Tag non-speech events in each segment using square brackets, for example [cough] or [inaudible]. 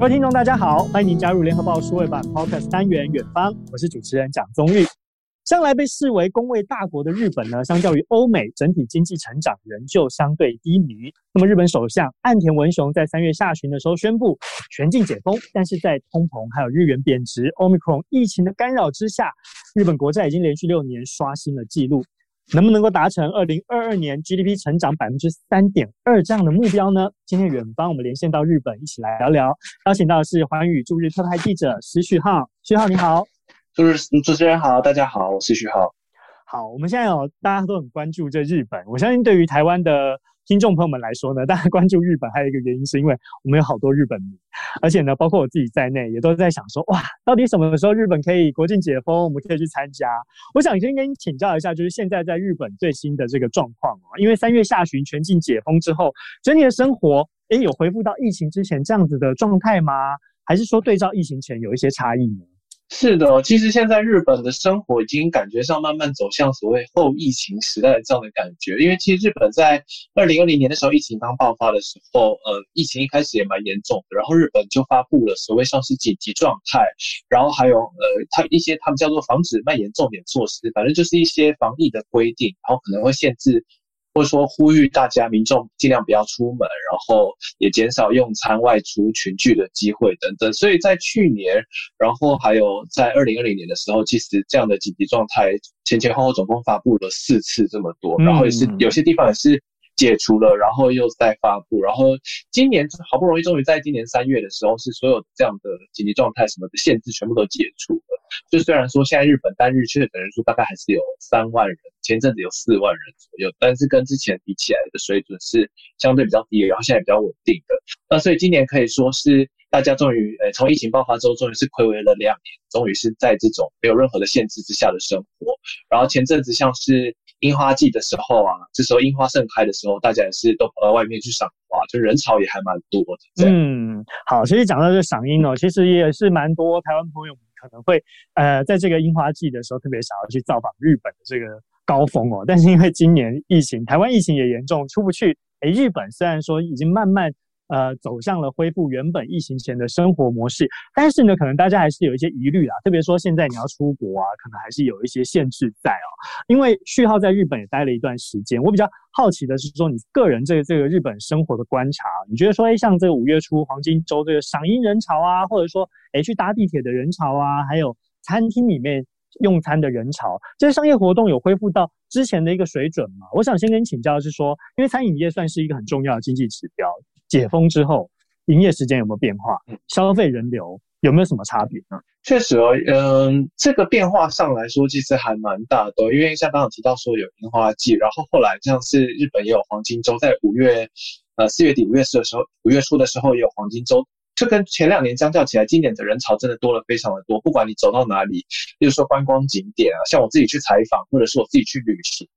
各位听众，大家好，欢迎您加入联合报数位版 Podcast 单元《远方》，我是主持人蒋宗玉。向来被视为工位大国的日本呢，相较于欧美，整体经济成长仍旧相对低迷。那么，日本首相岸田文雄在三月下旬的时候宣布全境解封，但是在通膨还有日元贬值、Omicron 疫情的干扰之下，日本国债已经连续六年刷新了纪录。能不能够达成二零二二年 GDP 成长百分之三点二这样的目标呢？今天远方我们连线到日本，一起来聊聊。邀请到的是寰宇驻日特派记者石旭浩，旭浩你好。主持主持人好，大家好，我是旭浩。好，我们现在有大家都很关注这日本，我相信对于台湾的。听众朋友们来说呢，[laughs] 大家关注日本还有一个原因，是因为我们有好多日本迷，而且呢，包括我自己在内，也都在想说，哇，到底什么时候日本可以国境解封，我们可以去参加？我想先跟你请教一下，就是现在在日本最新的这个状况哦，因为三月下旬全境解封之后，整体的生活，诶，有恢复到疫情之前这样子的状态吗？还是说对照疫情前有一些差异呢？是的，其实现在日本的生活已经感觉上慢慢走向所谓后疫情时代的这样的感觉。因为其实日本在二零二零年的时候，疫情刚爆发的时候，呃，疫情一开始也蛮严重的，然后日本就发布了所谓像是紧急状态，然后还有呃，它一些他们叫做防止蔓延重点措施，反正就是一些防疫的规定，然后可能会限制。或者说呼吁大家民众尽量不要出门，然后也减少用餐、外出、群聚的机会等等。所以在去年，然后还有在二零二零年的时候，其实这样的紧急状态前前后后总共发布了四次这么多，然后也是有些地方也是。解除了，然后又再发布，然后今年好不容易终于在今年三月的时候，是所有这样的紧急状态什么的限制全部都解除了。就虽然说现在日本单日确诊人数大概还是有三万人，前阵子有四万人左右，但是跟之前比起来的水准是相对比较低，然后现在比较稳定的。那所以今年可以说是大家终于，呃，从疫情爆发之后，终于是亏违了两年，终于是在这种没有任何的限制之下的生活。然后前阵子像是。樱花季的时候啊，这时候樱花盛开的时候，大家也是都跑到外面去赏花，就人潮也还蛮多的。嗯，好，其实讲到这赏樱哦，其实也是蛮多台湾朋友可能会呃，在这个樱花季的时候特别想要去造访日本的这个高峰哦。但是因为今年疫情，台湾疫情也严重，出不去。诶，日本虽然说已经慢慢。呃，走向了恢复原本疫情前的生活模式，但是呢，可能大家还是有一些疑虑啊。特别说，现在你要出国啊，可能还是有一些限制在哦。因为序号在日本也待了一段时间，我比较好奇的是说，你个人这个这个日本生活的观察，你觉得说，哎，像这个五月初黄金周这个赏樱人潮啊，或者说，哎，去搭地铁的人潮啊，还有餐厅里面用餐的人潮，这些商业活动有恢复到之前的一个水准吗？我想先跟你请教的是说，因为餐饮业算是一个很重要的经济指标。解封之后，营业时间有没有变化？消费人流有没有什么差别呢？确实哦，嗯，这个变化上来说，其实还蛮大的。因为像刚刚提到说有樱花季，然后后来像是日本也有黄金周，在五月呃四月底五月初的时候，五月初的时候也有黄金周，就跟前两年相较起来，今年的人潮真的多了非常的多。不管你走到哪里，比如说观光景点啊，像我自己去采访，或者是我自己去旅行，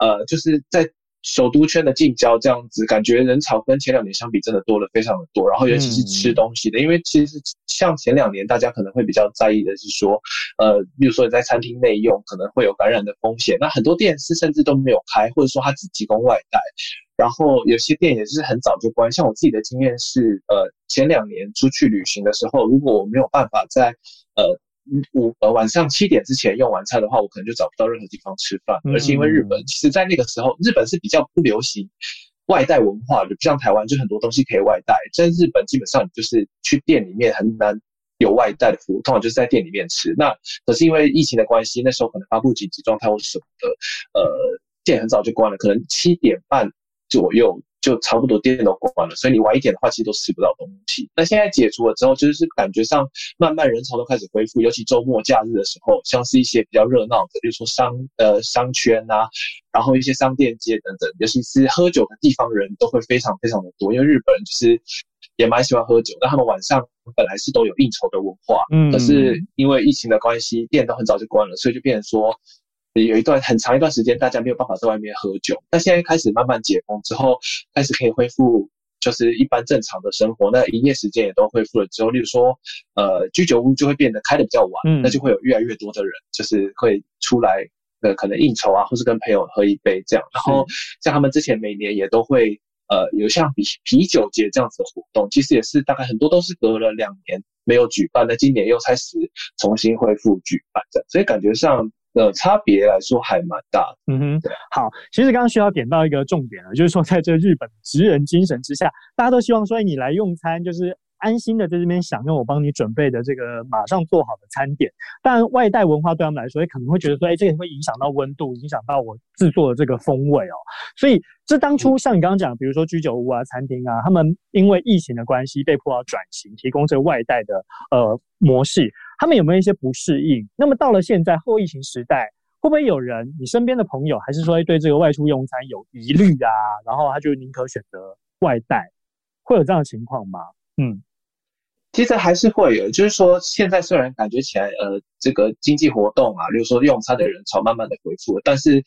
呃，就是在。首都圈的近郊这样子，感觉人潮跟前两年相比真的多了非常的多。然后尤其是吃东西的，因为其实像前两年大家可能会比较在意的是说，呃，比如说你在餐厅内用可能会有感染的风险。那很多店是甚至都没有开，或者说它只提供外带。然后有些店也是很早就关。像我自己的经验是，呃，前两年出去旅行的时候，如果我没有办法在呃。午呃晚上七点之前用完餐的话，我可能就找不到任何地方吃饭。而且因为日本，其实在那个时候，日本是比较不流行外带文化的，不像台湾就很多东西可以外带。在日本基本上你就是去店里面很难有外带的服务，通常就是在店里面吃。那可是因为疫情的关系，那时候可能发布紧急状态或什么的，呃，店很早就关了，可能七点半左右。就差不多店都关了，所以你晚一点的话，其实都吃不到东西。那现在解除了之后，就是感觉上慢慢人潮都开始恢复，尤其周末假日的时候，像是一些比较热闹的，比如说商呃商圈啊，然后一些商店街等等，尤其是喝酒的地方，人都会非常非常的多，因为日本人就是也蛮喜欢喝酒，那他们晚上本来是都有应酬的文化，嗯，可是因为疫情的关系，店都很早就关了，所以就变成说。有一段很长一段时间，大家没有办法在外面喝酒。那现在开始慢慢解封之后，开始可以恢复，就是一般正常的生活。那营业时间也都恢复了之后，例如说，呃，居酒屋就会变得开的比较晚，嗯，那就会有越来越多的人，就是会出来，呃，可能应酬啊，或是跟朋友喝一杯这样。然后，像他们之前每年也都会。呃有像啤啤酒节这样子的活动，其实也是大概很多都是隔了两年没有举办，那今年又开始重新恢复举办这样，所以感觉上。呃，差别来说还蛮大的。嗯哼，对。好，其实刚刚需要点到一个重点了，就是说，在这日本职人精神之下，大家都希望说，你来用餐就是安心的在这边享用我帮你准备的这个马上做好的餐点。但外带文化对他们来说，也可能会觉得说，哎，这个会影响到温度，影响到我制作的这个风味哦。所以，这当初像你刚刚讲，比如说居酒屋啊、餐厅啊，他们因为疫情的关系，被迫要转型，提供这个外带的呃模式。他们有没有一些不适应？那么到了现在后疫情时代，会不会有人你身边的朋友，还是说对这个外出用餐有疑虑啊？然后他就宁可选择外带，会有这样的情况吗？嗯，其实还是会有，就是说现在虽然感觉起来，呃，这个经济活动啊，比如说用餐的人潮慢慢的恢复，但是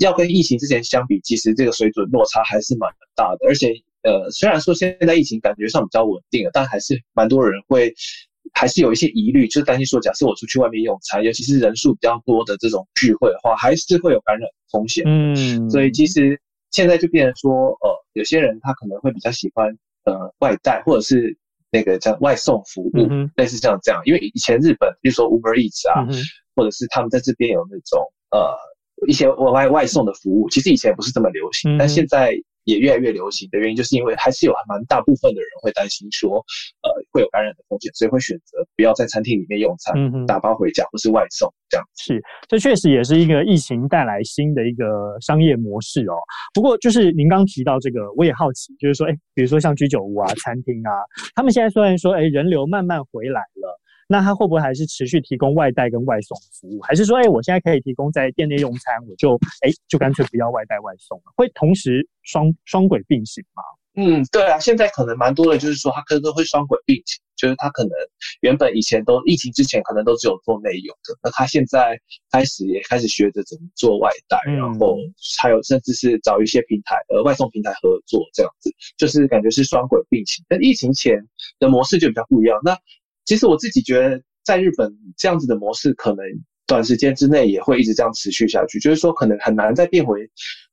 要跟疫情之前相比，其实这个水准落差还是蛮大的。而且，呃，虽然说现在疫情感觉上比较稳定了，但还是蛮多人会。还是有一些疑虑，就是担心说，假设我出去外面用餐，尤其是人数比较多的这种聚会的话，还是会有感染风险。嗯，所以其实现在就变成说，呃，有些人他可能会比较喜欢呃外带，或者是那个叫外送服务，嗯、类似像这样。因为以前日本，比如说 Uber Eats 啊，嗯、或者是他们在这边有那种呃一些外外送的服务，其实以前不是这么流行，嗯、但现在。也越来越流行的原因，就是因为还是有蛮大部分的人会担心说，呃，会有感染的风险，所以会选择不要在餐厅里面用餐，嗯、打包回家或是外送这样。是，这确实也是一个疫情带来新的一个商业模式哦。不过，就是您刚提到这个，我也好奇，就是说，哎，比如说像居酒屋啊、餐厅啊，他们现在虽然说，哎，人流慢慢回来了。那他会不会还是持续提供外带跟外送服务？还是说，哎、欸，我现在可以提供在店内用餐，我就哎、欸，就干脆不要外带外送了？会同时双双轨并行吗？嗯，对啊，现在可能蛮多的，就是说他可能会双轨并行，就是他可能原本以前都疫情之前可能都只有做内用的，那他现在开始也开始学着怎么做外带，嗯、然后还有甚至是找一些平台呃外送平台合作这样子，就是感觉是双轨并行。但疫情前的模式就比较不一样。那其实我自己觉得，在日本这样子的模式，可能短时间之内也会一直这样持续下去。就是说，可能很难再变回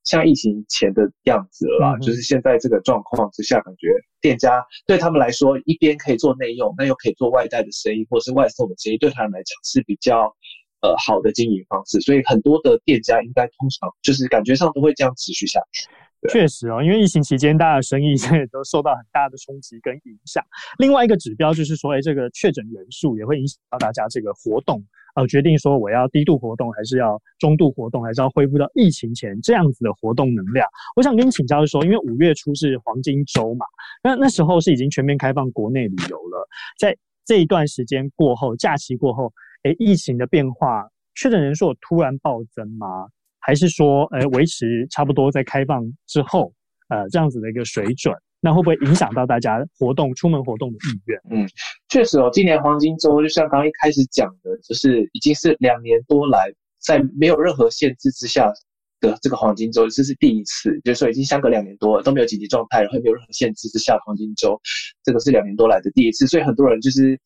像疫情前的样子了啦。嗯、就是现在这个状况之下，感觉店家对他们来说，一边可以做内用，那又可以做外带的生意，或是外送的生意，对他们来讲是比较呃好的经营方式。所以很多的店家应该通常就是感觉上都会这样持续下去。确实哦，因为疫情期间，大家的生意 [laughs] 也都受到很大的冲击跟影响。另外一个指标就是说，哎，这个确诊人数也会影响到大家这个活动，呃，决定说我要低度活动，还是要中度活动，还是要恢复到疫情前这样子的活动能量。我想跟你请教的说，因为五月初是黄金周嘛，那那时候是已经全面开放国内旅游了，在这一段时间过后，假期过后，哎，疫情的变化，确诊人数突然暴增吗？还是说，呃，维持差不多在开放之后，呃，这样子的一个水准，那会不会影响到大家活动、出门活动的意愿？嗯，确实哦，今年黄金周就像刚刚一开始讲的，就是已经是两年多来在没有任何限制之下的这个黄金周，这是第一次，就是说已经相隔两年多了都没有紧急状态，然后没有任何限制之下的黄金周，这个是两年多来的第一次，所以很多人就是。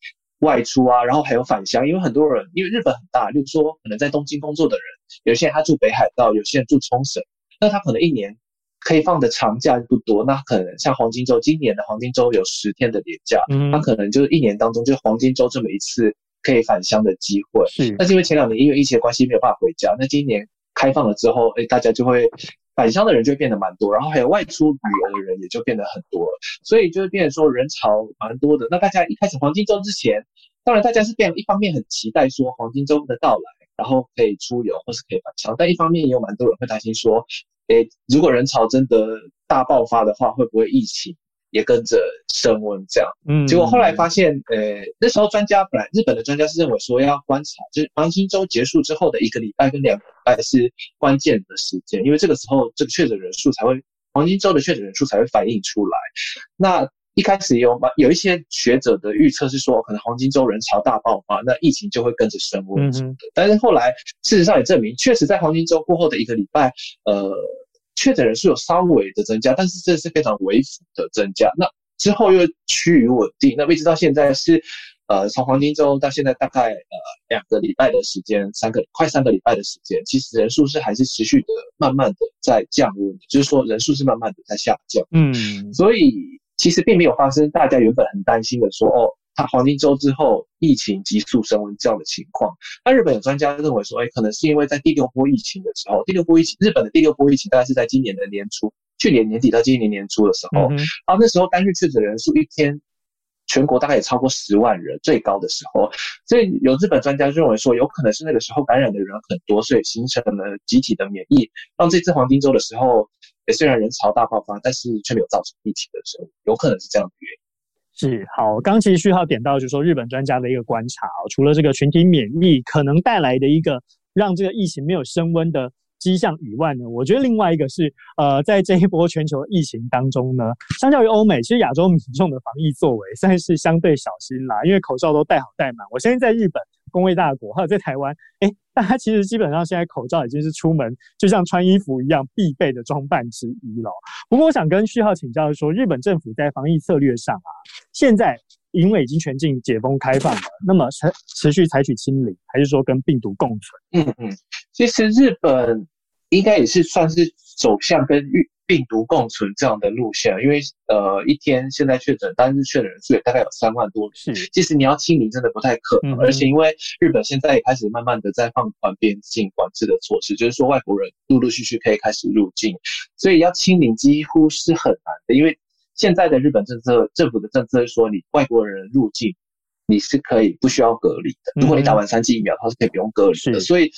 外出啊，然后还有返乡，因为很多人，因为日本很大，就是说可能在东京工作的人，有些人他住北海道，有些人住冲绳，那他可能一年可以放的长假不多，那可能像黄金周，今年的黄金周有十天的年假，嗯，他可能就是一年当中就黄金周这么一次可以返乡的机会，是，但是因为前两年因为疫情的关系没有办法回家，那今年开放了之后，哎，大家就会。返乡的人就会变得蛮多，然后还有外出旅游的人也就变得很多了，所以就是变成说人潮蛮多的。那大家一开始黄金周之前，当然大家是变一方面很期待说黄金周的到来，然后可以出游或是可以返乡，但一方面也有蛮多人会担心说，诶，如果人潮真的大爆发的话，会不会疫情？也跟着升温，这样，嗯，结果后来发现，呃，那时候专家本来日本的专家是认为说要观察，就是黄金周结束之后的一个礼拜跟两个礼拜是关键的时间，因为这个时候这个确诊人数才会，黄金周的确诊人数才会反映出来。那一开始有有一些学者的预测是说，可能黄金周人潮大爆发，那疫情就会跟着升温，嗯哼，但是后来事实上也证明，确实在黄金周过后的一个礼拜，呃。确诊人数有稍微的增加，但是这是非常微幅的增加。那之后又趋于稳定。那一直到现在是，呃，从黄金周到现在大概呃两个礼拜的时间，三个快三个礼拜的时间，其实人数是还是持续的慢慢的在降温，就是说人数是慢慢的在下降。嗯，所以其实并没有发生大家原本很担心的说哦，它黄金周之后疫情急速升温这样的情况。那日本有专家认为说，哎，可能是因为在第六波疫情的时候，第六波疫情，日本的第六波疫情大概是在今年的年初，去年年底到今年年初的时候，嗯、然后那时候单日确诊人数一天。全国大概也超过十万人，最高的时候，所以有日本专家认为说，有可能是那个时候感染的人很多，所以形成了集体的免疫，让这次黄金周的时候，也虽然人潮大爆发，但是却没有造成疫情的时候，有可能是这样的原因。是好，刚其实序号点到就是说日本专家的一个观察，除了这个群体免疫可能带来的一个让这个疫情没有升温的。迹象以外呢，我觉得另外一个是，呃，在这一波全球疫情当中呢，相较于欧美，其实亚洲民众的防疫作为算是相对小心啦，因为口罩都戴好戴满。我相信在日本工业大国，还有在台湾，哎，大家其实基本上现在口罩已经是出门就像穿衣服一样必备的装扮之一了。不过我想跟序号请教说，日本政府在防疫策略上啊，现在因为已经全境解封开放了，那么持持续采取清零，还是说跟病毒共存？嗯嗯，其实日本。应该也是算是走向跟病毒共存这样的路线，因为呃一天现在确诊单日确诊人数也大概有三万多人，是，其实你要清零真的不太可能，嗯、而且因为日本现在也开始慢慢的在放宽边境管制的措施，就是说外国人陆陆续续可以开始入境，所以要清零几乎是很难的，因为现在的日本政策政府的政策是说你外国人入境你是可以不需要隔离的，如果你打完三剂疫苗，它是可以不用隔离的，所以。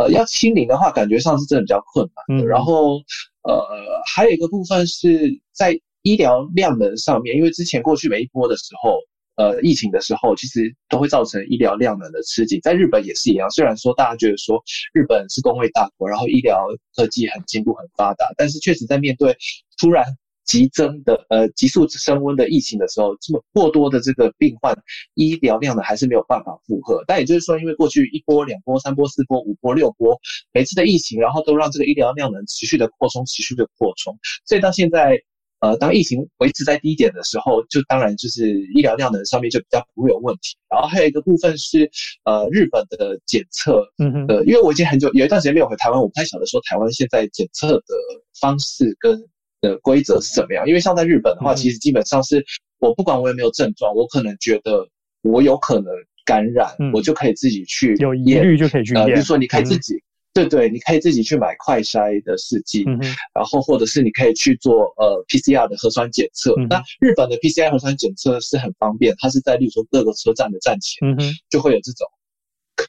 呃，要清零的话，感觉上是真的比较困难的。嗯、然后，呃，还有一个部分是在医疗量能上面，因为之前过去每一波的时候，呃，疫情的时候，其实都会造成医疗量能的吃紧。在日本也是一样，虽然说大家觉得说日本是工业大国，然后医疗科技很进步、很发达，但是确实在面对突然。急增的呃急速升温的疫情的时候，这么过多的这个病患，医疗量呢还是没有办法负荷。但也就是说，因为过去一波、两波、三波、四波、五波、六波，每次的疫情，然后都让这个医疗量能持续的扩充、持续的扩充。所以到现在，呃，当疫情维持在低点的时候，就当然就是医疗量能上面就比较不会有问题。然后还有一个部分是呃日本的检测，嗯哼，呃，因为我已经很久有一段时间没有回台湾，我不太晓得说台湾现在检测的方式跟。的规则是怎么样？因为像在日本的话，其实基本上是我不管我有没有症状，我可能觉得我有可能感染，我就可以自己去有疑虑就可以去验。呃，比如说你可以自己，对对，你可以自己去买快筛的试剂，然后或者是你可以去做呃 PCR 的核酸检测。那日本的 PCR 核酸检测是很方便，它是在例如说各个车站的站前，就会有这种。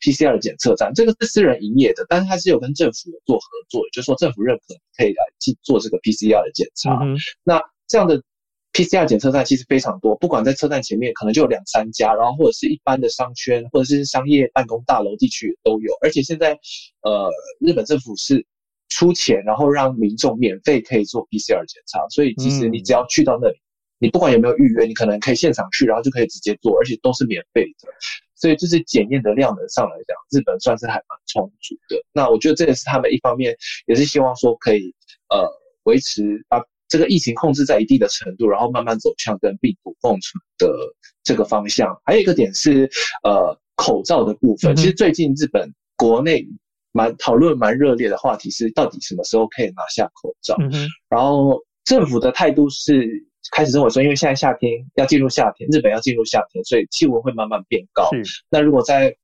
PCR 检测站，这个是私人营业的，但是它是有跟政府做合作，就是说政府认可可以来去做这个 PCR 的检查。嗯、那这样的 PCR 检测站其实非常多，不管在车站前面可能就有两三家，然后或者是一般的商圈或者是商业办公大楼地区也都有。而且现在呃，日本政府是出钱，然后让民众免费可以做 PCR 检查，所以其实你只要去到那里，嗯、你不管有没有预约，你可能可以现场去，然后就可以直接做，而且都是免费的。所以就是检验的量能上来讲，日本算是还蛮充足的。那我觉得这也是他们一方面也是希望说可以呃维持把这个疫情控制在一定的程度，然后慢慢走向跟病毒共存的这个方向。还有一个点是呃口罩的部分，其实最近日本国内蛮讨论蛮热烈的话题是到底什么时候可以拿下口罩，然后政府的态度是。开始认为说，因为现在夏天要进入夏天，日本要进入夏天，所以气温会慢慢变高。那如果在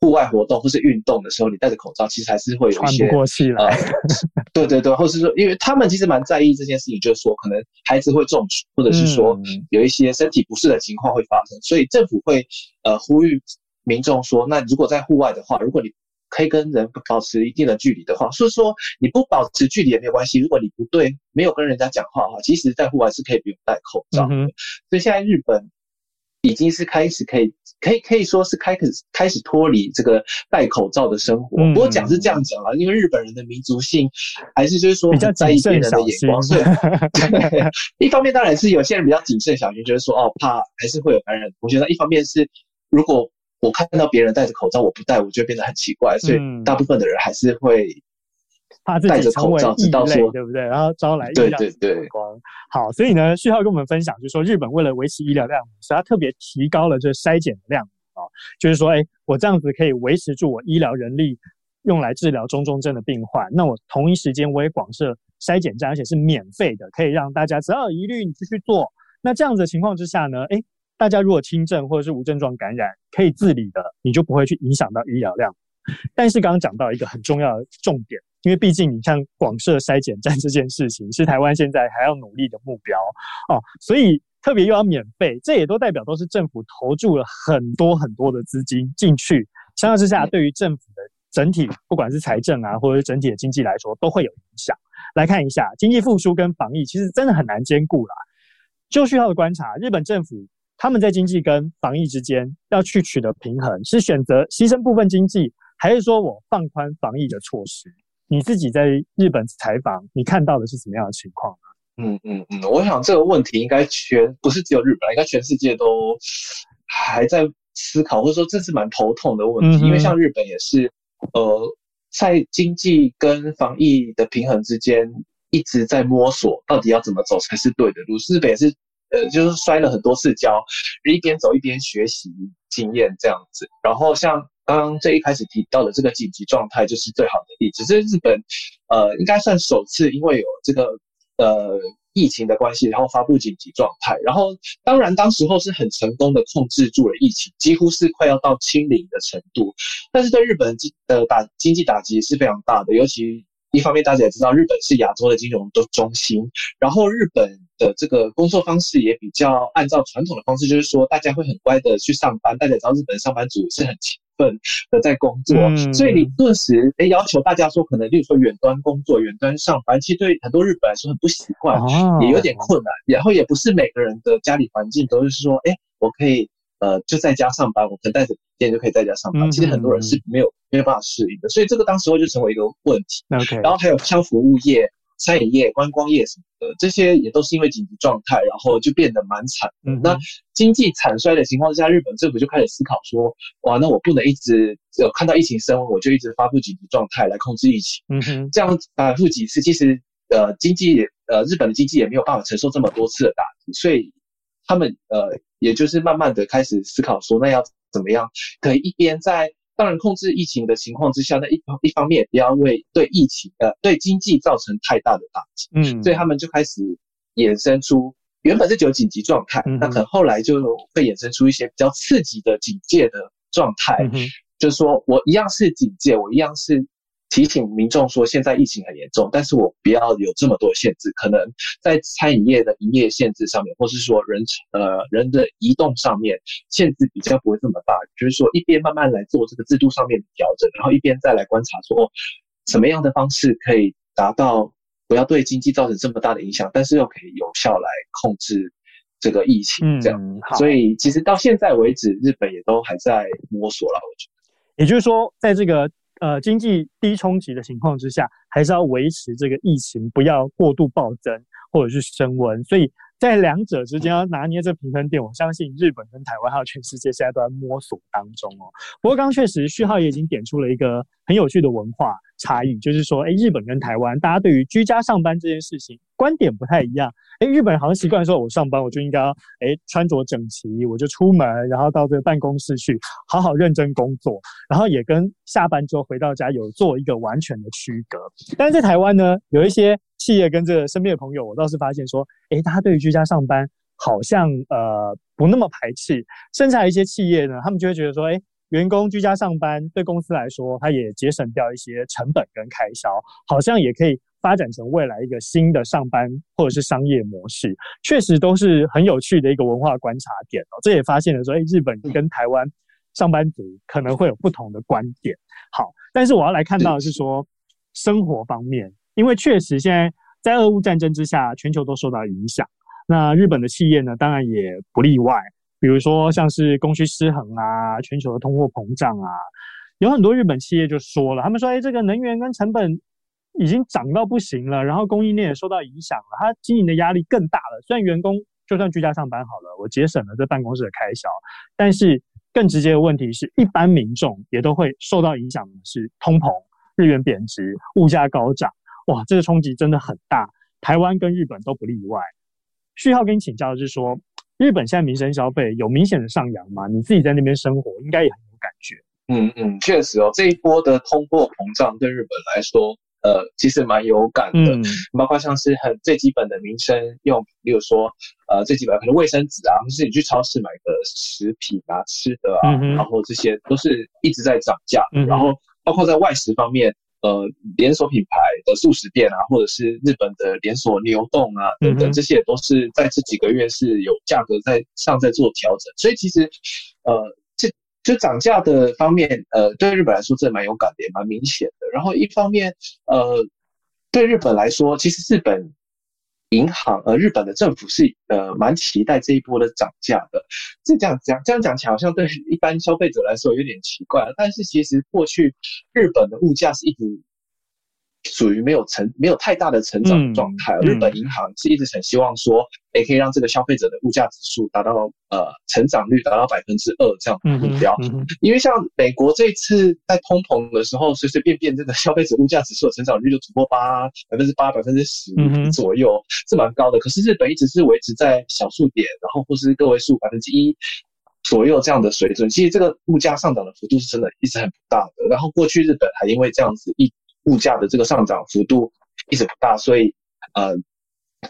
户外活动或是运动的时候，你戴着口罩，其实还是会有一些喘不过气来。呃、[laughs] 对对对，或是说，因为他们其实蛮在意这件事情，就是说，可能孩子会中暑，或者是说有一些身体不适的情况会发生，嗯、所以政府会呃呼吁民众说，那如果在户外的话，如果你可以跟人保持一定的距离的话，所以说你不保持距离也没有关系。如果你不对，没有跟人家讲话的话，其实在户外是可以不用戴口罩的。嗯、所以现在日本已经是开始可以，可以可以说是开始开始脱离这个戴口罩的生活。嗯、不过讲是这样讲啊，因为日本人的民族性还是就是说比较在意别人的眼光，所以 [laughs] 对，一方面当然是有些人比较谨慎小心，就是说哦怕还是会有感染的风险。那一方面是如果。我看到别人戴着口罩，我不戴，我就会变得很奇怪，所以大部分的人还是会怕戴着口罩，知道说对不对？然后招来对对对眼光。好，所以呢，序号跟我们分享，就是说日本为了维持医疗量，所以他特别提高了这筛检的量。哦，就是说，哎，我这样子可以维持住我医疗人力用来治疗中重症的病患，那我同一时间我也广设筛检站，而且是免费的，可以让大家只要有疑虑你继续做。那这样子的情况之下呢，哎，大家如果轻症或者是无症状感染可以自理的，你就不会去影响到医疗量。但是刚刚讲到一个很重要的重点，因为毕竟你像广设筛检站这件事情是台湾现在还要努力的目标哦，所以特别又要免费，这也都代表都是政府投注了很多很多的资金进去，相较之下，对于政府的整体不管是财政啊，或者是整体的经济来说，都会有影响。来看一下经济复苏跟防疫，其实真的很难兼顾啦。就序号的观察，日本政府他们在经济跟防疫之间要去取得平衡，是选择牺牲部分经济，还是说我放宽防疫的措施？你自己在日本采访，你看到的是什么样的情况呢？嗯嗯嗯，我想这个问题应该全不是只有日本，应该全世界都还在思考，或者说这是蛮头痛的问题。嗯、因为像日本也是，呃，在经济跟防疫的平衡之间一直在摸索，到底要怎么走才是对的路。日本也是，呃，就是摔了很多次跤，一边走一边学习经验这样子。然后像。刚刚最一开始提到的这个紧急状态就是最好的例子。这是日本，呃，应该算首次因为有这个呃疫情的关系，然后发布紧急状态。然后当然当时候是很成功的控制住了疫情，几乎是快要到清零的程度。但是对日本经呃打经济打击是非常大的，尤其一方面大家也知道日本是亚洲的金融的中心，然后日本的这个工作方式也比较按照传统的方式，就是说大家会很乖的去上班。大家也知道日本上班族是很勤奋的在工作，嗯、所以你顿时诶要求大家说，可能例如说远端工作、远端上班，其实对很多日本来说很不习惯，哦、也有点困难。然后也不是每个人的家里环境都是说，诶我可以呃就在家上班，我可能带着笔电就可以在家上班。嗯、其实很多人是没有没有办法适应的，所以这个当时候就成为一个问题。Okay 然后还有像服务业。餐饮业、观光业什么的，这些也都是因为紧急状态，然后就变得蛮惨。嗯，那经济惨衰的情况之下，日本政府就开始思考说：哇，那我不能一直有看到疫情升温，我就一直发布紧急状态来控制疫情。嗯哼，这样反复几次，其实呃经济呃日本的经济也没有办法承受这么多次的打击，所以他们呃也就是慢慢的开始思考说，那要怎么样可以一边在当然，控制疫情的情况之下，那一一方面也不要为对疫情呃对经济造成太大的打击，嗯，所以他们就开始衍生出原本是只有紧急状态，嗯、那可能后来就会衍生出一些比较刺激的警戒的状态，嗯、就是说我一样是警戒，我一样是。提醒民众说，现在疫情很严重，但是我不要有这么多限制，可能在餐饮业的营业限制上面，或是说人呃人的移动上面限制比较不会这么大，就是说一边慢慢来做这个制度上面的调整，然后一边再来观察说什么样的方式可以达到不要对经济造成这么大的影响，但是又可以有效来控制这个疫情，这样。嗯，所以其实到现在为止，日本也都还在摸索了，我觉得。也就是说，在这个。呃，经济低冲击的情况之下，还是要维持这个疫情不要过度暴增或者是升温，所以在两者之间要拿捏这个平衡点，我相信日本跟台湾还有全世界现在都在摸索当中哦。不过刚刚确实序号也已经点出了一个很有趣的文化差异，就是说，诶，日本跟台湾大家对于居家上班这件事情观点不太一样。诶，日本人好像习惯说，我上班我就应该要诶穿着整齐，我就出门，然后到这个办公室去好好认真工作，然后也跟下班之后回到家有做一个完全的区隔。但是在台湾呢，有一些企业跟这个身边的朋友，我倒是发现说，诶，大家对居家上班好像呃不那么排斥，甚至还有一些企业呢，他们就会觉得说，诶，员工居家上班对公司来说，它也节省掉一些成本跟开销，好像也可以。发展成未来一个新的上班或者是商业模式，确实都是很有趣的一个文化观察点哦。这也发现了说，哎，日本跟台湾上班族可能会有不同的观点。好，但是我要来看到的是说，生活方面，因为确实现在在俄乌战争之下，全球都受到影响。那日本的企业呢，当然也不例外。比如说像是供需失衡啊，全球的通货膨胀啊，有很多日本企业就说了，他们说，哎，这个能源跟成本。已经涨到不行了，然后供应链也受到影响了，他经营的压力更大了。虽然员工就算居家上班好了，我节省了这办公室的开销，但是更直接的问题是一般民众也都会受到影响的是通膨、日元贬值、物价高涨。哇，这个冲击真的很大，台湾跟日本都不例外。序号跟你请教的是说，日本现在民生消费有明显的上扬吗？你自己在那边生活，应该也很有感觉。嗯嗯，确实哦，这一波的通货膨胀对日本来说，呃，其实蛮有感的。嗯，包括像是很最基本的民生用品，例如说，呃，最基本的可能卫生纸啊，或是你去超市买的食品啊、吃的啊，嗯、然后这些都是一直在涨价。嗯，然后包括在外食方面。呃，连锁品牌的速食店啊，或者是日本的连锁牛洞啊，等等，这些也都是在这几个月是有价格在上在做调整。所以其实，呃，这就涨价的方面，呃，对日本来说这蛮有感的，也蛮明显的。然后一方面，呃，对日本来说，其实日本银行呃，日本的政府是呃蛮期待这一波的涨价的。这这样讲这样讲起来，好像对一般消费者来说有点奇怪，但是其实过去日本的物价是一直。属于没有成没有太大的成长状态。日本银行是一直很希望说，也可以让这个消费者的物价指数达到呃成长率达到百分之二这样的目标。嗯嗯、因为像美国这一次在通膨的时候，随随便便这个消费者物价指数的成长率就突破八百分之八百分之十左右，嗯、是蛮高的。可是日本一直是维持在小数点，然后或是个位数百分之一左右这样的水准。其实这个物价上涨的幅度是真的一直很不大的。然后过去日本还因为这样子一物价的这个上涨幅度一直不大，所以呃，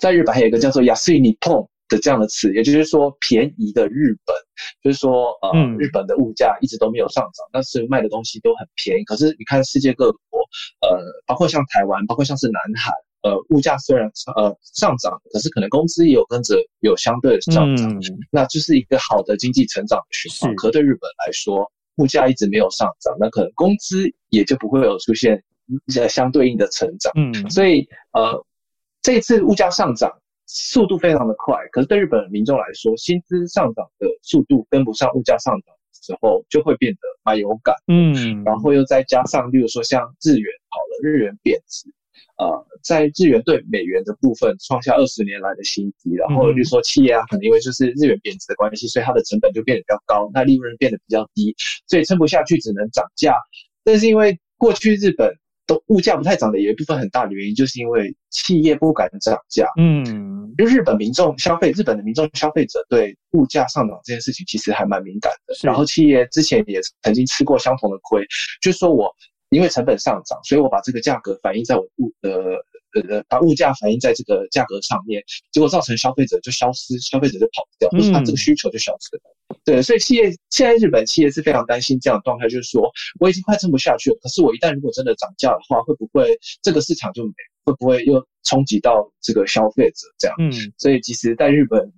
在日本还有一个叫做“安い日本”的这样的词，也就是说便宜的日本，就是说呃，嗯、日本的物价一直都没有上涨，但是卖的东西都很便宜。可是你看世界各国，呃，包括像台湾，包括像是南韩，呃，物价虽然呃上涨，可是可能工资也有跟着有相对的上涨，嗯、那就是一个好的经济成长的循环。可对日本来说，物价一直没有上涨，那可能工资也就不会有出现。相对应的成长，嗯，所以呃，这次物价上涨速度非常的快，可是对日本民众来说，薪资上涨的速度跟不上物价上涨的时候，就会变得蛮有感，嗯，然后又再加上，例如说像日元好了，日元贬值，呃，在日元对美元的部分创下二十年来的新低，然后例如说企业啊，可能因为就是日元贬值的关系，所以它的成本就变得比较高，那利润变得比较低，所以撑不下去，只能涨价。但是因为过去日本都物价不太涨的，有一部分很大的原因，就是因为企业不敢涨价。嗯，就日本民众消费，日本的民众消费者对物价上涨这件事情其实还蛮敏感的。然后企业之前也曾经吃过相同的亏，就是说我因为成本上涨，所以我把这个价格反映在我物的呃呃，把物价反映在这个价格上面，结果造成消费者就消失，消费者就跑掉，就是他这个需求就消失了。嗯对，所以企业现在日本企业是非常担心这样的状态，就是说我已经快撑不下去了。可是我一旦如果真的涨价的话，会不会这个市场就没？会不会又冲击到这个消费者这样？嗯，所以其实在日本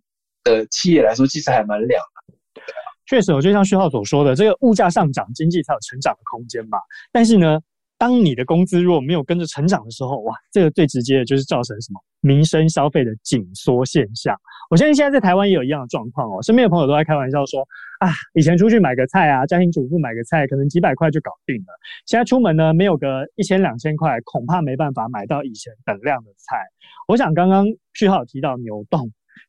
的企业来说，其实还蛮两难的。确实，我就像序浩所说的，这个物价上涨，经济才有成长的空间嘛。但是呢，当你的工资如果没有跟着成长的时候，哇，这个最直接的就是造成什么民生消费的紧缩现象。我相信现在在台湾也有一样的状况哦，身边的朋友都在开玩笑说啊，以前出去买个菜啊，家庭主妇买个菜可能几百块就搞定了，现在出门呢没有个一千两千块，恐怕没办法买到以前等量的菜。我想刚刚序号提到牛丼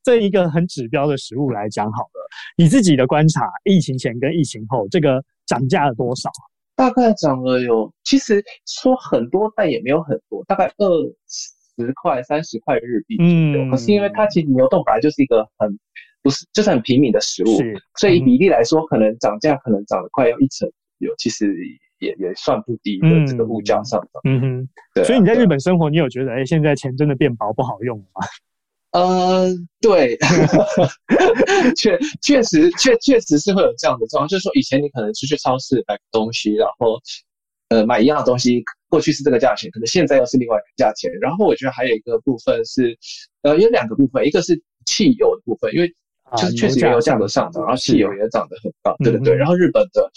这一个很指标的食物来讲好了，你自己的观察，疫情前跟疫情后这个涨价了多少？大概涨了有，其实说很多，但也没有很多，大概二十块、三十块日币左右。嗯，可是因为它其实牛丼本来就是一个很不是，就是很平民的食物，是所以比例来说，可能涨价可能涨了快要一成有，其实也也算不低的这个物价上涨。嗯哼，对、啊。所以你在日本生活，你有觉得哎、欸，现在钱真的变薄不好用了吗？呃，对，[laughs] 确确实确确实是会有这样的状况，就是说以前你可能出去超市买个东西，然后呃买一样的东西，过去是这个价钱，可能现在又是另外一个价钱。然后我觉得还有一个部分是，呃，有两个部分，一个是汽油的部分，因为就是确实原油价格上涨，然后汽油也涨得很高，对对对。然后日本的。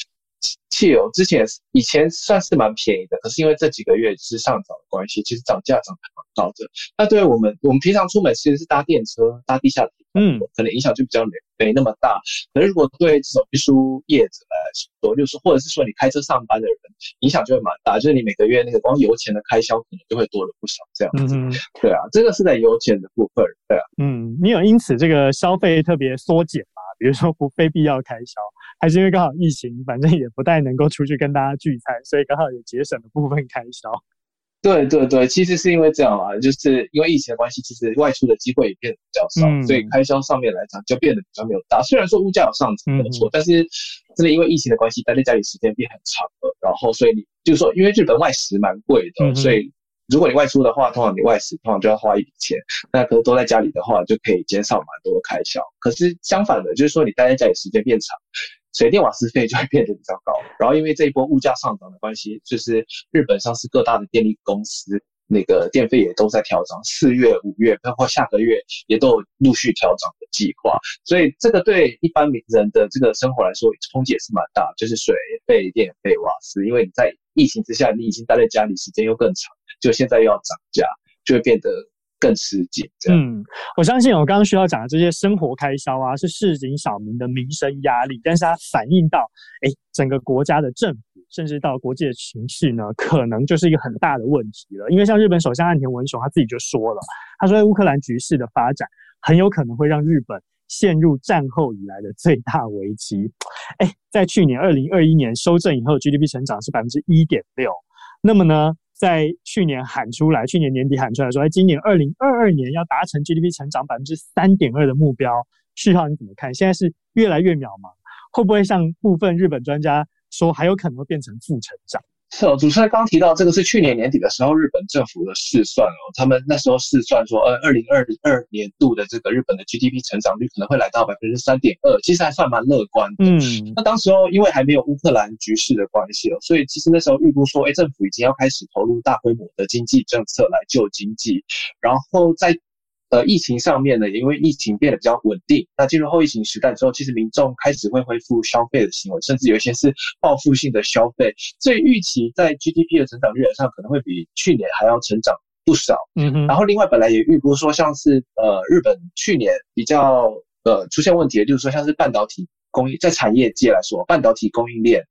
汽油之前以前算是蛮便宜的，可是因为这几个月是上涨的关系，其实涨价涨得蛮高的。那对于我们，我们平常出门其实是搭电车、搭地下铁，嗯，可能影响就比较没没那么大。可是如果对这种运输业者来说，就是或者是说你开车上班的人，影响就会蛮大，就是你每个月那个光油钱的开销可能就会多了不少。这样子，嗯、对啊，这个是在油钱的部分，对啊，嗯，你有因此这个消费特别缩减吗？比如说不非必要开销，还是因为刚好疫情，反正也不太能够出去跟大家聚餐，所以刚好也节省了部分开销。对对对，其实是因为这样啊，就是因为疫情的关系，其实外出的机会也变得比较少，嗯、所以开销上面来讲就变得比较没有大。虽然说物价有上涨没有错，嗯、但是真的因为疫情的关系，待在家里时间变很长了，然后所以你就是说，因为日本外食蛮贵的，嗯、所以如果你外出的话，通常你外食通常就要花一笔钱，那可能都在家里的话，就可以减少蛮多的开销。可是相反的，就是说你待在家里时间变长。水电瓦斯费就会变得比较高，然后因为这一波物价上涨的关系，就是日本上市各大的电力公司那个电费也都在调涨，四月、五月，包括下个月也都有陆续调涨的计划，所以这个对一般名人的这个生活来说冲击也是蛮大，就是水费、电费、瓦斯，因为你在疫情之下，你已经待在家里时间又更长，就现在又要涨价，就会变得。更吃紧，嗯，我相信我刚刚需要讲的这些生活开销啊，是市井小民的民生压力，但是它反映到，哎，整个国家的政府，甚至到国际的情势呢，可能就是一个很大的问题了。因为像日本首相岸田文雄他自己就说了，他说乌克兰局势的发展很有可能会让日本陷入战后以来的最大危机。哎，在去年二零二一年修正以后，GDP 成长是百分之一点六，那么呢？在去年喊出来，去年年底喊出来说，哎，今年二零二二年要达成 GDP 成长百分之三点二的目标。序浩，你怎么看？现在是越来越渺茫，会不会像部分日本专家说，还有可能会变成负成长？是哦，主持人刚刚提到这个是去年年底的时候，日本政府的试算哦，他们那时候试算说，呃，二零二二年度的这个日本的 GDP 成长率可能会来到百分之三点二，其实还算蛮乐观的。嗯，那当时候因为还没有乌克兰局势的关系哦，所以其实那时候预估说，哎，政府已经要开始投入大规模的经济政策来救经济，然后在。呃，疫情上面呢，也因为疫情变得比较稳定，那进入后疫情时代之后，其实民众开始会恢复消费的行为，甚至有一些是报复性的消费，所以预期在 GDP 的成长率上可能会比去年还要成长不少。嗯哼。然后另外本来也预估说，像是呃日本去年比较呃出现问题的，就是说像是半导体供应，在产业界来说，半导体供应链，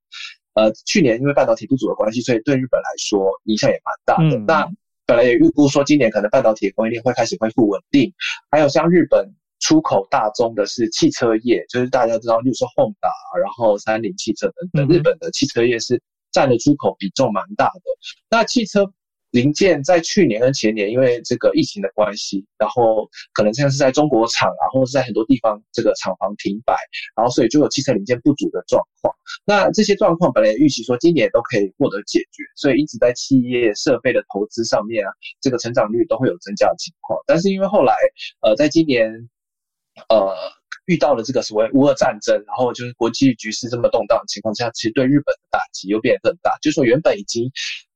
呃去年因为半导体不足的关系，所以对日本来说影响也蛮大的。嗯、那本来也预估说，今年可能半导体供应链会开始恢复稳定。还有像日本出口大宗的是汽车业，就是大家知道，例如说 Honda，然后三菱汽车等等，日本的汽车业是占的出口比重蛮大的。那汽车。零件在去年跟前年，因为这个疫情的关系，然后可能像是在中国厂啊，或者是在很多地方这个厂房停摆，然后所以就有汽车零件不足的状况。那这些状况本来预期说今年都可以获得解决，所以一直在企业设备的投资上面啊，这个成长率都会有增加的情况。但是因为后来呃，在今年呃遇到了这个所谓乌俄战争，然后就是国际局势这么动荡的情况下，其实对日本的打击又变得更大。就是说原本已经。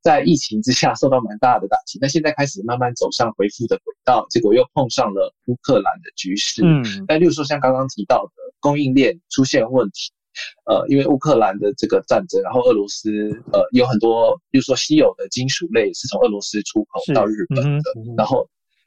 在疫情之下受到蛮大的打击，那现在开始慢慢走上恢复的轨道，结果又碰上了乌克兰的局势。嗯，但例如说像刚刚提到的供应链出现问题，呃，因为乌克兰的这个战争，然后俄罗斯呃有很多，比如说稀有的金属类是从俄罗斯出口到日本的，嗯嗯、然后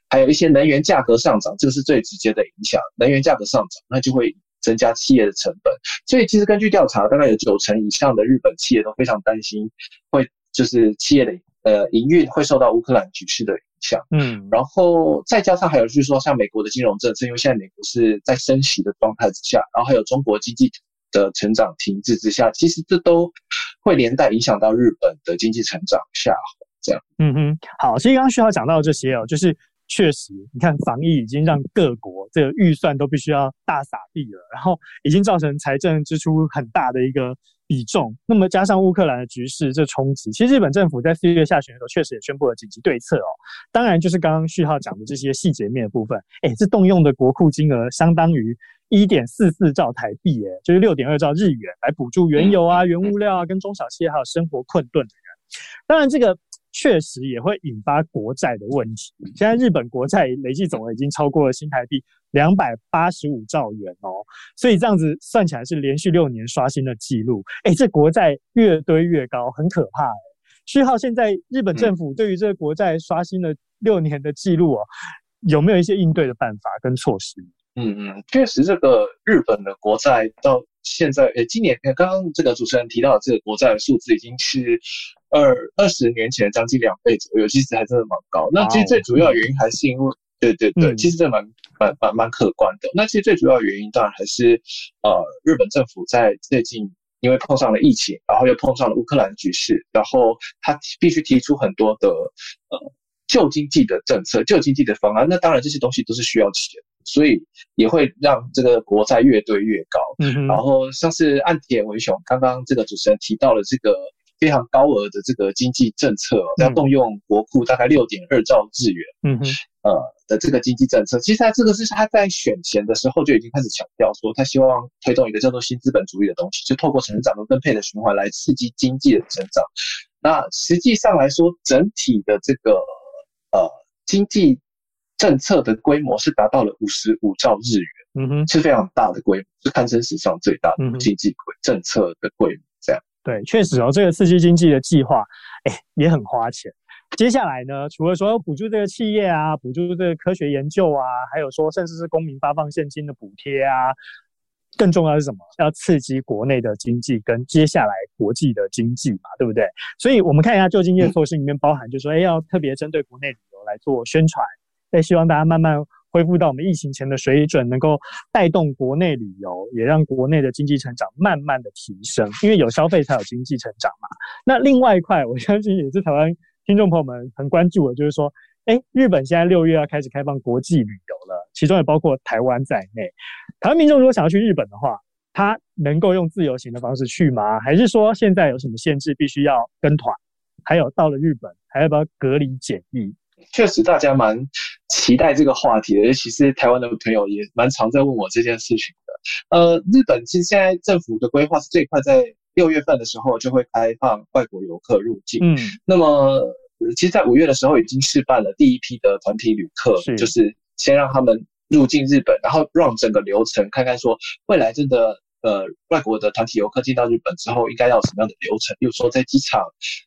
还有一些能源价格上涨，这个是最直接的影响。能源价格上涨，那就会增加企业的成本。所以其实根据调查，大概有九成以上的日本企业都非常担心会。就是企业的呃营运会受到乌克兰局势的影响，嗯，然后再加上还有就是说，像美国的金融政策，因为现在美国是在升息的状态之下，然后还有中国经济的成长停滞之下，其实这都会连带影响到日本的经济成长下滑，这样。嗯哼，好，所以刚刚需要讲到这些哦，就是确实，你看防疫已经让各国这个预算都必须要大撒币了，然后已经造成财政支出很大的一个。比重，那么加上乌克兰的局势这冲击，其实日本政府在四月下旬的时候确实也宣布了紧急对策哦。当然，就是刚刚序浩讲的这些细节面的部分，哎，这动用的国库金额相当于一点四四兆台币，哎，就是六点二兆日元来补助原油啊、原物料啊跟中小企业还有生活困顿的人。当然，这个。确实也会引发国债的问题。现在日本国债累计总额已经超过了新台币两百八十五兆元哦，所以这样子算起来是连续六年刷新的记录。哎，这国债越堆越高，很可怕哎。序号，现在日本政府对于这个国债刷新了六年的记录哦，有没有一些应对的办法跟措施？嗯嗯，确实，这个日本的国债到现在，诶，今年刚刚这个主持人提到的这个国债的数字已经是二二十年前将近两倍左右，其实还真的蛮高。那其实最主要的原因还是因为，对对对，其实这蛮蛮蛮蛮可观的。那其实最主要的原因当然还是呃，日本政府在最近因为碰上了疫情，然后又碰上了乌克兰局势，然后他必须提出很多的呃旧经济的政策、旧经济的方案。那当然这些东西都是需要钱，所以也会让这个国债越堆越高。然后像是岸田文雄刚刚这个主持人提到了这个。非常高额的这个经济政策，要动用国库大概六点二兆日元，嗯哼，呃的这个经济政策，其实他这个是他在选前的时候就已经开始强调说，他希望推动一个叫做新资本主义的东西，就透过成长和分配的循环来刺激经济的成长。那实际上来说，整体的这个呃经济政策的规模是达到了五十五兆日元，嗯哼，是非常大的规模，是堪称史上最大的经济规政策的规模。对，确实哦，这个刺激经济的计划，哎，也很花钱。接下来呢，除了说要补助这个企业啊，补助这个科学研究啊，还有说甚至是公民发放现金的补贴啊，更重要是什么？要刺激国内的经济跟接下来国际的经济嘛，对不对？所以我们看一下旧经济的措施里面包含，就说，哎，要特别针对国内旅游来做宣传，哎，希望大家慢慢。恢复到我们疫情前的水准，能够带动国内旅游，也让国内的经济成长慢慢的提升。因为有消费才有经济成长嘛。那另外一块，我相信也是台湾听众朋友们很关注的，就是说，哎，日本现在六月要开始开放国际旅游了，其中也包括台湾在内。台湾民众如果想要去日本的话，他能够用自由行的方式去吗？还是说现在有什么限制，必须要跟团？还有到了日本还要不要隔离检疫？确实，大家蛮期待这个话题的，尤其是台湾的朋友也蛮常在问我这件事情的。呃，日本其实现在政府的规划是最快在六月份的时候就会开放外国游客入境。嗯，那么其实，在五月的时候已经试办了第一批的团体旅客，是就是先让他们入境日本，然后让整个流程看看说未来真的。呃，外国的团体游客进到日本之后，应该要什么样的流程？比如说在机场，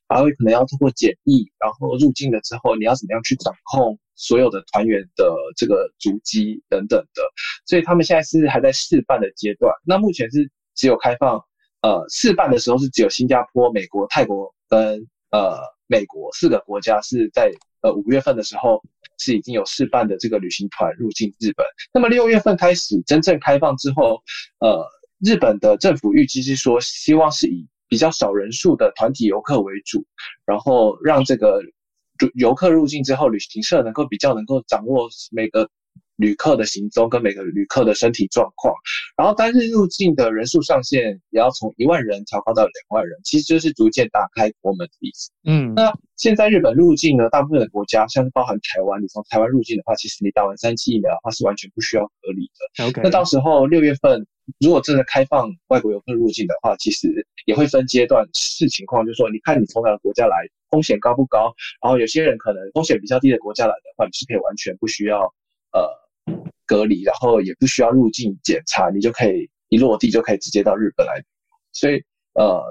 还会可能要通过检疫，然后入境了之后，你要怎么样去掌控所有的团员的这个足迹等等的。所以他们现在是还在试办的阶段。那目前是只有开放，呃，试办的时候是只有新加坡、美国、泰国跟呃美国四个国家是在呃五月份的时候是已经有试办的这个旅行团入境日本。那么六月份开始真正开放之后，呃。日本的政府预计是说，希望是以比较少人数的团体游客为主，然后让这个游客入境之后，旅行社能够比较能够掌握每个旅客的行踪跟每个旅客的身体状况，然后单日入境的人数上限也要从一万人调高到两万人，其实就是逐渐打开国门的意思。嗯，那现在日本入境呢，大部分的国家像是包含台湾，你从台湾入境的话，其实你打完三剂疫苗的话是完全不需要隔离的。OK，那到时候六月份。如果真的开放外国游客入境的话，其实也会分阶段视情况，就是说，你看你从哪个国家来，风险高不高？然后有些人可能风险比较低的国家来的话，你是可以完全不需要呃隔离，然后也不需要入境检查，你就可以一落地就可以直接到日本来。所以呃，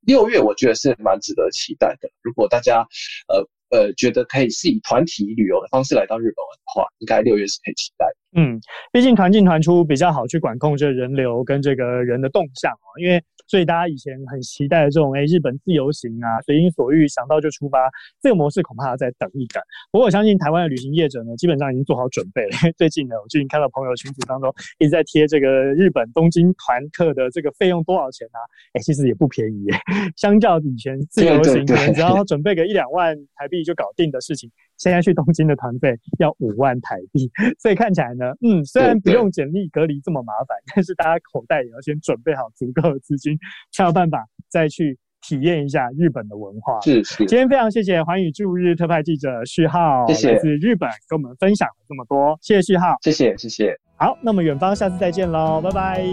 六月我觉得是蛮值得期待的。如果大家呃。呃，觉得可以是以团体旅游的方式来到日本玩的话，应该六月是可以期待。嗯，毕竟团进团出比较好去管控这人流跟这个人的动向啊，因为。所以大家以前很期待的这种，哎，日本自由行啊，随心所欲，想到就出发，这个模式恐怕要再等一等。不过我相信台湾的旅行业者呢，基本上已经做好准备了。[laughs] 最近呢，我最近看到朋友群组当中一直在贴这个日本东京团客的这个费用多少钱啊？哎，其实也不便宜耶，[laughs] 相较以前自由行可能只要准备个一两万台币就搞定的事情。现在去东京的团费要五万台币，[laughs] 所以看起来呢，嗯，虽然不用简历隔离这么麻烦，但是大家口袋也要先准备好足够的资金，才有办法再去体验一下日本的文化。是是。今天非常谢谢环宇驻日特派记者序浩，谢谢来自日本跟我们分享了这么多，谢谢序浩，谢谢谢谢。好，那么远方下次再见喽，拜拜。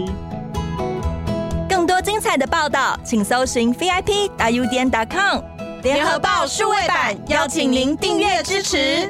更多精彩的报道，请搜寻 VIP 大 U 点 com。联合报数位版邀请您订阅支持。